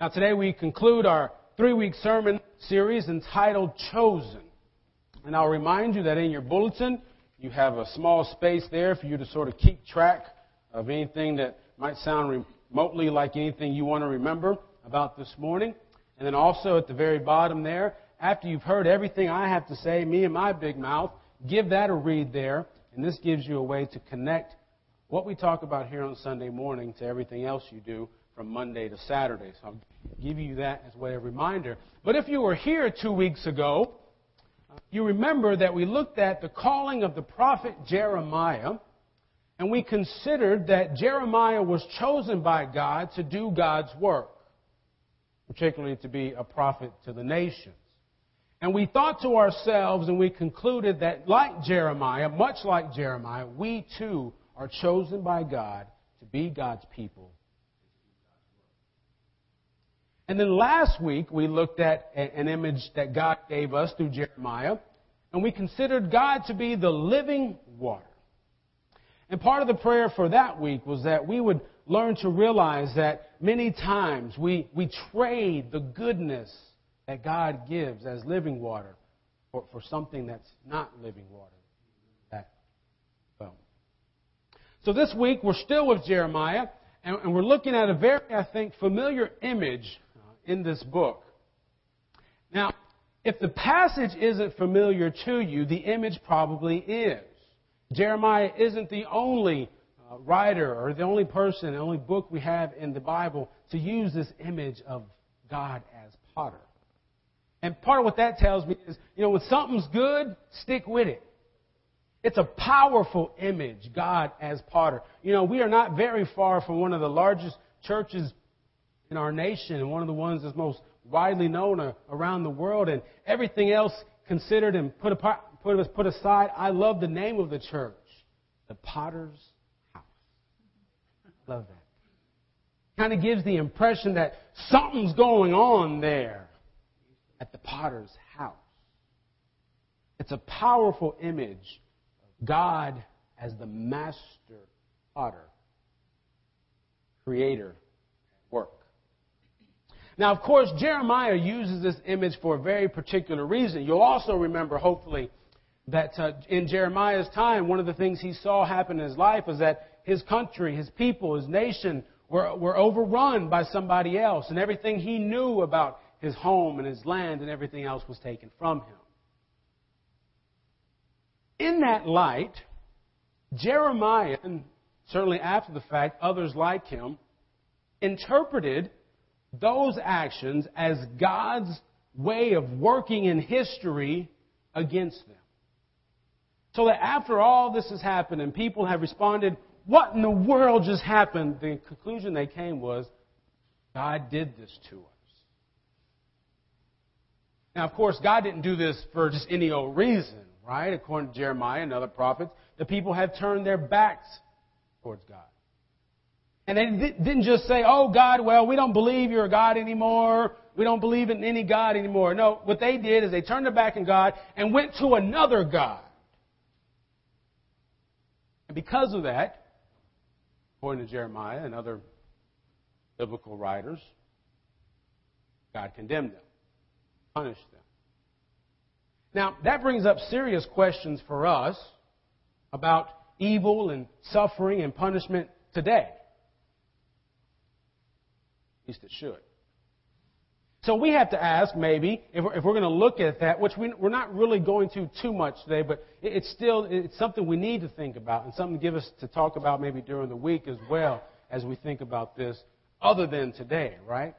Now, today we conclude our three week sermon series entitled Chosen. And I'll remind you that in your bulletin, you have a small space there for you to sort of keep track of anything that might sound remotely like anything you want to remember about this morning. And then also at the very bottom there, after you've heard everything I have to say, me and my big mouth, give that a read there. And this gives you a way to connect what we talk about here on Sunday morning to everything else you do from Monday to Saturday. So I'll give you that as a way of reminder. But if you were here two weeks ago, you remember that we looked at the calling of the prophet Jeremiah, and we considered that Jeremiah was chosen by God to do God's work, particularly to be a prophet to the nations. And we thought to ourselves and we concluded that like Jeremiah, much like Jeremiah, we too are chosen by God to be God's people. And then last week we looked at an image that God gave us through Jeremiah, and we considered God to be the living water. And part of the prayer for that week was that we would learn to realize that many times we, we trade the goodness that God gives as living water for, for something that's not living water. So this week we're still with Jeremiah, and, we're looking at a very, I think, familiar image in this book. Now, if the passage isn't familiar to you, the image probably is. Jeremiah isn't the only uh, writer or the only person, the only book we have in the Bible to use this image of God as potter. And part of what that tells me is, you know, when something's good, stick with it. It's a powerful image, God as potter. You know, we are not very far from one of the largest churches in our nation and one of the ones that's most widely known uh, around the world and everything else considered and put, apart, put, put aside. I love the name of the church, the Potter's House. Love that. Kind of gives the impression that something's going on there at the potter's house. It's a powerful image of God as the master potter, creator at work. Now, of course, Jeremiah uses this image for a very particular reason. You'll also remember, hopefully, that uh, in Jeremiah's time, one of the things he saw happen in his life was that his country, his people, his nation were, were overrun by somebody else, and everything he knew about his home and his land and everything else was taken from him. In that light, Jeremiah, and certainly after the fact, others like him, interpreted those actions as God's way of working in history against them. So that after all this has happened and people have responded, what in the world just happened? The conclusion they came was, God did this to us. Now, of course, God didn't do this for just any old reason, right? According to Jeremiah and other prophets, the people have turned their backs towards God. And they didn't just say, oh, God, well, we don't believe you're a God anymore. We don't believe in any God anymore. No, what they did is they turned their back on God and went to another God. And because of that, according to Jeremiah and other biblical writers, God condemned them punished them. Now, that brings up serious questions for us about evil and suffering and punishment today. At least it should. So we have to ask, maybe, if we're, going to look at that, which we, are not really going to too much today, but it's still it's something we need to think about and something to give us to talk about maybe during the week as well as we think about this, other than today, right?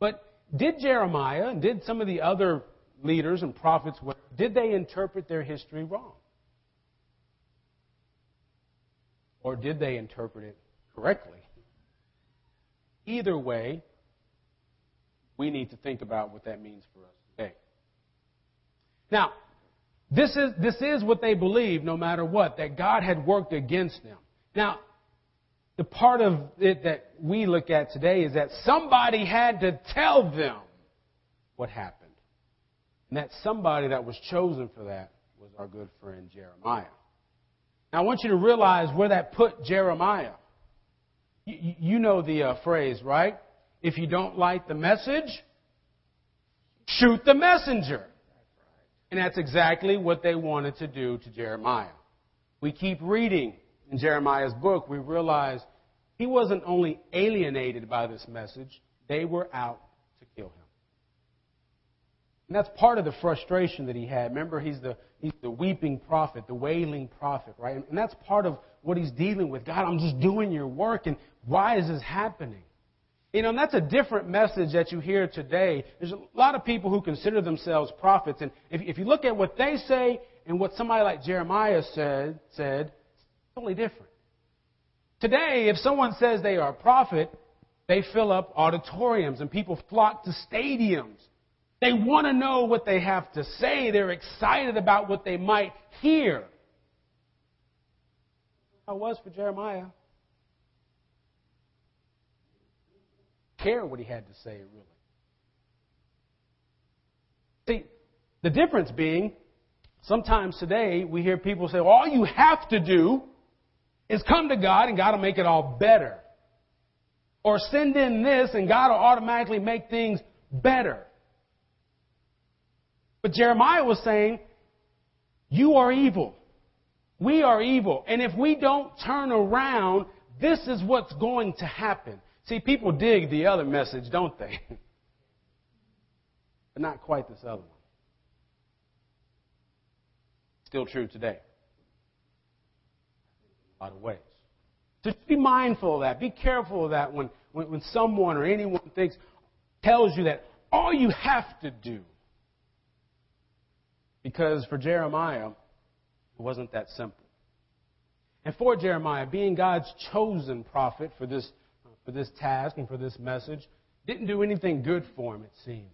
But did Jeremiah and did some of the other leaders and prophets, did they interpret their history wrong? Or did they interpret it correctly? Either way, we need to think about what that means for us today. Now, this is, this is what they believe no matter what, that God had worked against them. Now, the part of it that we look at today is that somebody had to tell them what happened. And that somebody that was chosen for that was our good friend Jeremiah. Now I want you to realize where that put Jeremiah. You, you know the uh, phrase, right? If you don't like the message, shoot the messenger. And that's exactly what they wanted to do to Jeremiah. We keep reading in Jeremiah's book, we realize he wasn't only alienated by this message, they were out to kill him. And that's part of the frustration that he had. Remember, he's the, he's the weeping prophet, the wailing prophet, right? And that's part of what he's dealing with. God, I'm just doing your work, and why is this happening? You know, and that's a different message that you hear today. There's a lot of people who consider themselves prophets, and if, if you look at what they say and what somebody like Jeremiah said, said, it's totally different. Today, if someone says they are a prophet, they fill up auditoriums and people flock to stadiums. They want to know what they have to say. They're excited about what they might hear. How was for Jeremiah. Care what he had to say, really. See, the difference being, sometimes today we hear people say, well, all you have to do is come to God and God will make it all better. Or send in this and God will automatically make things better. But Jeremiah was saying, You are evil. We are evil. And if we don't turn around, this is what's going to happen. See, people dig the other message, don't they? but not quite this other one. Still true today a lot of ways. So just be mindful of that. Be careful of that when, when, when someone or anyone thinks, tells you that all you have to do. Because for Jeremiah, it wasn't that simple. And for Jeremiah, being God's chosen prophet for this, for this task and for this message, didn't do anything good for him, it seems.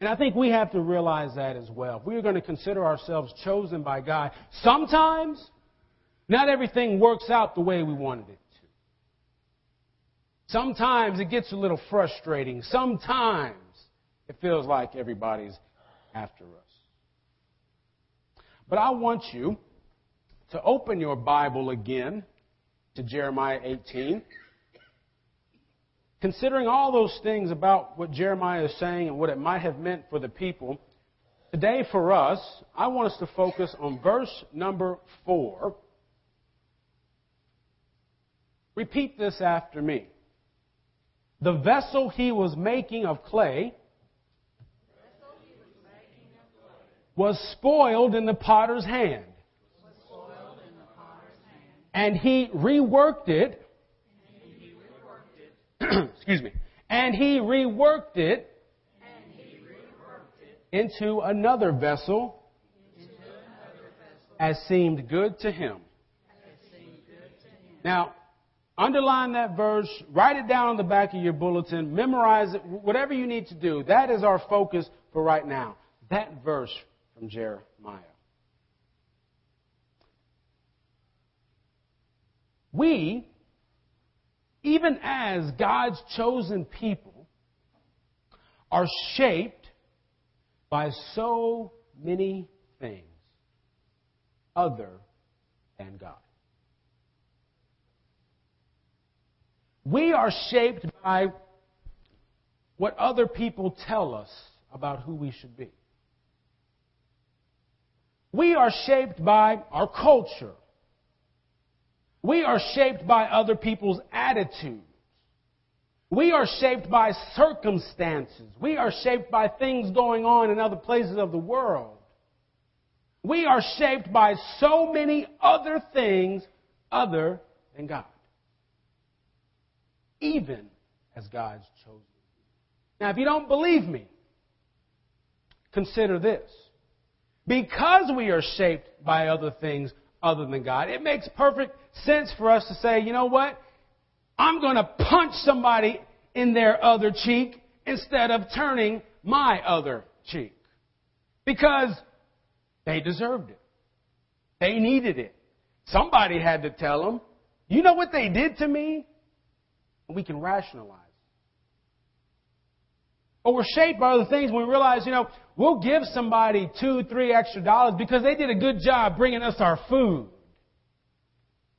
And I think we have to realize that as well. If we are going to consider ourselves chosen by God, sometimes not everything works out the way we wanted it to. Sometimes it gets a little frustrating. Sometimes it feels like everybody's after us. But I want you to open your Bible again to Jeremiah 18. Considering all those things about what Jeremiah is saying and what it might have meant for the people, today for us, I want us to focus on verse number 4 Repeat this after me. The vessel he was making of clay was spoiled in the potter's hand. And he reworked it. Excuse me. And he reworked it into another vessel as seemed good to him. Now, Underline that verse, write it down on the back of your bulletin, memorize it, whatever you need to do. That is our focus for right now. That verse from Jeremiah. We, even as God's chosen people, are shaped by so many things other than God. We are shaped by what other people tell us about who we should be. We are shaped by our culture. We are shaped by other people's attitudes. We are shaped by circumstances. We are shaped by things going on in other places of the world. We are shaped by so many other things other than God even as God's chosen. Now, if you don't believe me, consider this. Because we are shaped by other things other than God, it makes perfect sense for us to say, you know what? I'm going to punch somebody in their other cheek instead of turning my other cheek. Because they deserved it. They needed it. Somebody had to tell them, you know what they did to me? And we can rationalize. Or we're shaped by other things when we realize, you know, we'll give somebody two, three extra dollars because they did a good job bringing us our food.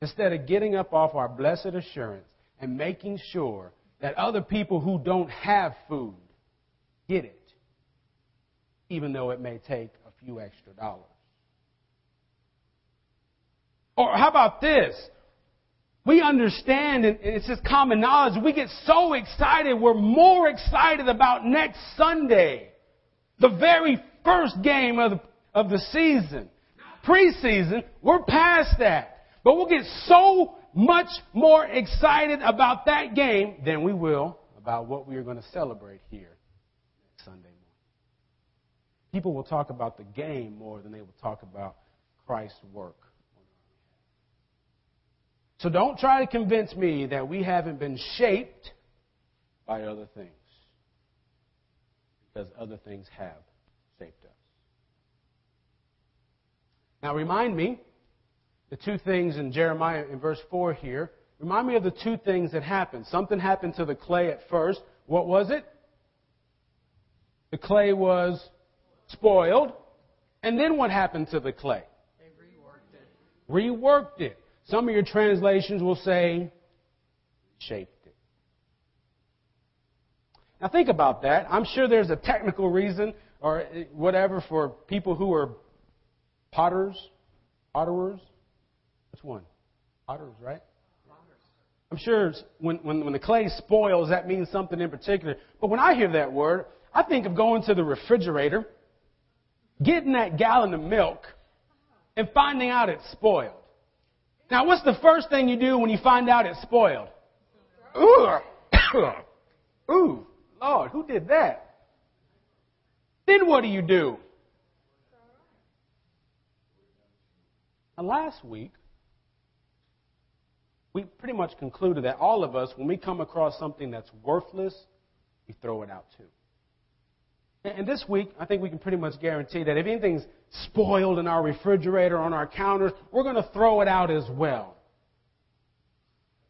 Instead of getting up off our blessed assurance and making sure that other people who don't have food get it, even though it may take a few extra dollars. Or how about this? We understand, and it's just common knowledge, we get so excited, we're more excited about next Sunday. The very first game of the, of the season. Preseason, we're past that. But we'll get so much more excited about that game than we will about what we are going to celebrate here Sunday morning. People will talk about the game more than they will talk about Christ's work. So don't try to convince me that we haven't been shaped by other things. Because other things have shaped us. Now remind me the two things in Jeremiah in verse 4 here. Remind me of the two things that happened. Something happened to the clay at first. What was it? The clay was spoiled. And then what happened to the clay? They reworked it. Reworked it. Some of your translations will say shaped it. Now think about that. I'm sure there's a technical reason or whatever for people who are potters, potterers. Which one? Otters, right? I'm sure when, when, when the clay spoils, that means something in particular. But when I hear that word, I think of going to the refrigerator, getting that gallon of milk, and finding out it's spoiled. Now, what's the first thing you do when you find out it's spoiled? Ooh, ooh, Lord, who did that? Then what do you do? Now, last week, we pretty much concluded that all of us, when we come across something that's worthless, we throw it out too. And this week, I think we can pretty much guarantee that if anything's spoiled in our refrigerator, or on our counters, we're going to throw it out as well.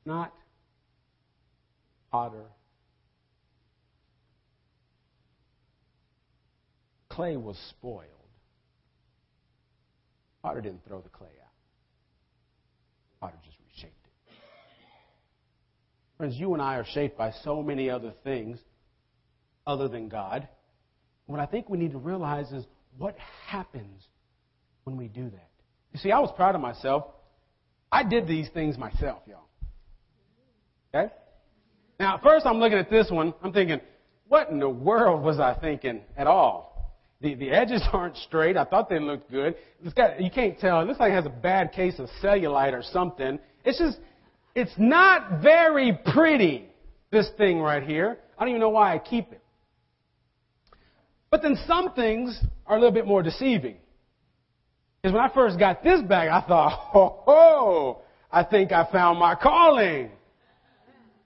Not potter. Clay was spoiled. Potter didn't throw the clay out. Potter just. Friends, you and I are shaped by so many other things other than God. What I think we need to realize is what happens when we do that. You see, I was proud of myself. I did these things myself, y'all. Okay? Now, first I'm looking at this one, I'm thinking, what in the world was I thinking at all? The, the edges aren't straight. I thought they looked good. It's got, you can't tell. It looks like it has a bad case of cellulite or something. It's just, it's not very pretty, this thing right here. I don't even know why I keep it. But then some things are a little bit more deceiving. Because when I first got this bag, I thought, ho ho, I think I found my calling.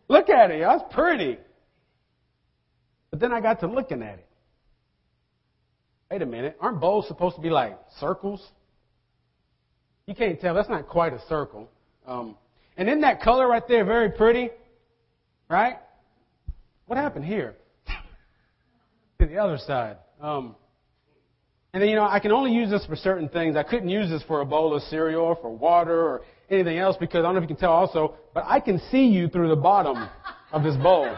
Look at it, that's pretty. But then I got to looking at it. Wait a minute, aren't bowls supposed to be like circles? You can't tell, that's not quite a circle. Um, and isn't that color right there very pretty? Right? What happened here? to the other side. Um, and then, you know, I can only use this for certain things. I couldn't use this for a bowl of cereal or for water or anything else because I don't know if you can tell also, but I can see you through the bottom of this bowl.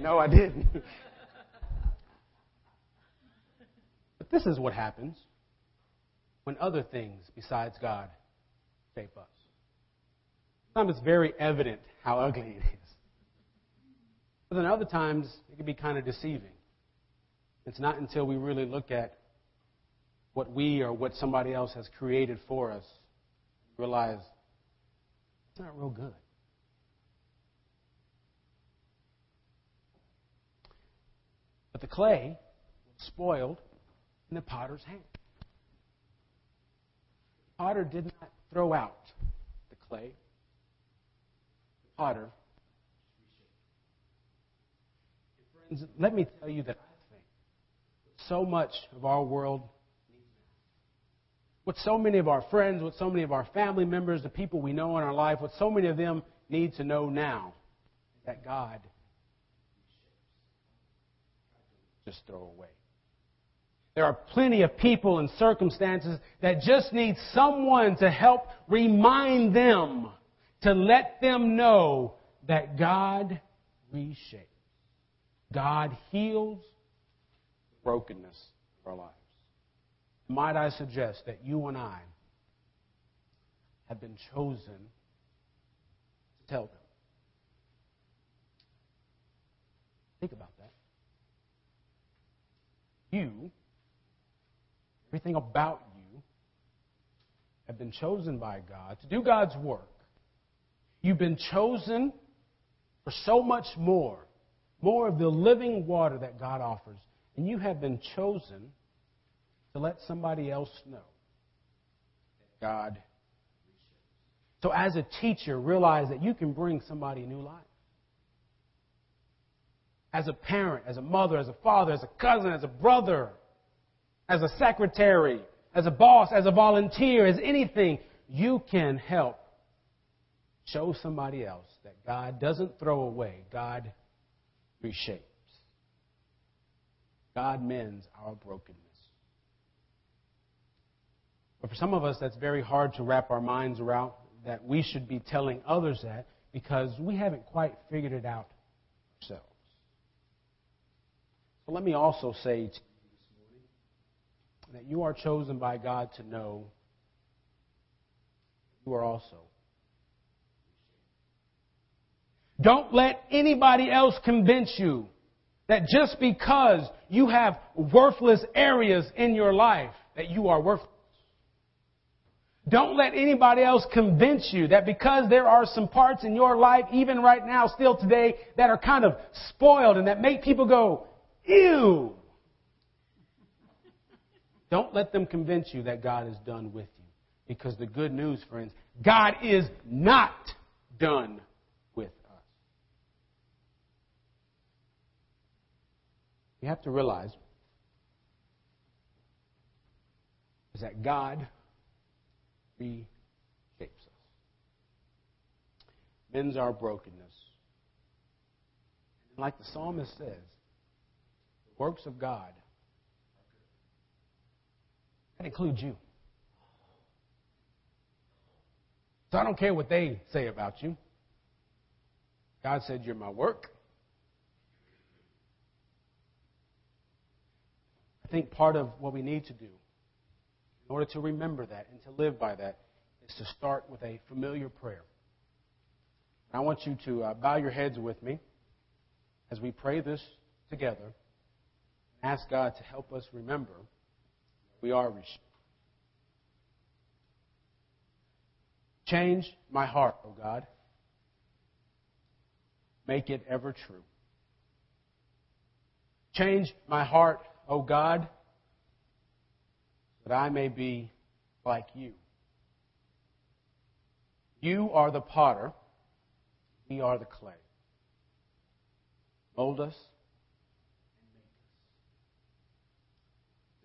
no, I didn't. but this is what happens when other things besides God shape us. Sometimes it's very evident how ugly it is. But then other times it can be kind of deceiving. It's not until we really look at what we or what somebody else has created for us realize it's not real good. But the clay was spoiled in the potter's hand. The potter did not throw out the clay. The potter friends, let me tell you that I think so much of our world what so many of our friends, what so many of our family members, the people we know in our life, what so many of them need to know now that God just throw away. There are plenty of people and circumstances that just need someone to help remind them, to let them know that God reshapes. God heals the brokenness of our lives. Might I suggest that you and I have been chosen to tell them? Think about that. You, everything about you, have been chosen by God to do God's work. You've been chosen for so much more, more of the living water that God offers. And you have been chosen to let somebody else know that God. So, as a teacher, realize that you can bring somebody new life. As a parent, as a mother, as a father, as a cousin, as a brother, as a secretary, as a boss, as a volunteer, as anything, you can help show somebody else that God doesn't throw away, God reshapes. God mends our brokenness. But for some of us, that's very hard to wrap our minds around that we should be telling others that because we haven't quite figured it out ourselves. So let me also say to you this morning that you are chosen by God to know you are also. Don't let anybody else convince you that just because you have worthless areas in your life, that you are worthless. Don't let anybody else convince you that because there are some parts in your life, even right now, still today, that are kind of spoiled and that make people go, ew. Don't let them convince you that God is done with you. Because the good news, friends, God is not done with us. You have to realize is that God reshapes us, mends our brokenness. And like the psalmist says, the works of God, that includes you. So I don't care what they say about you. God said, You're my work. I think part of what we need to do in order to remember that and to live by that is to start with a familiar prayer. I want you to uh, bow your heads with me as we pray this together. Ask God to help us remember we are reshaped. Change my heart, O oh God. Make it ever true. Change my heart, O oh God that I may be like you. You are the potter, we are the clay. Mold us and make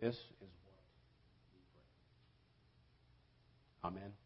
us. This is what we pray. Amen.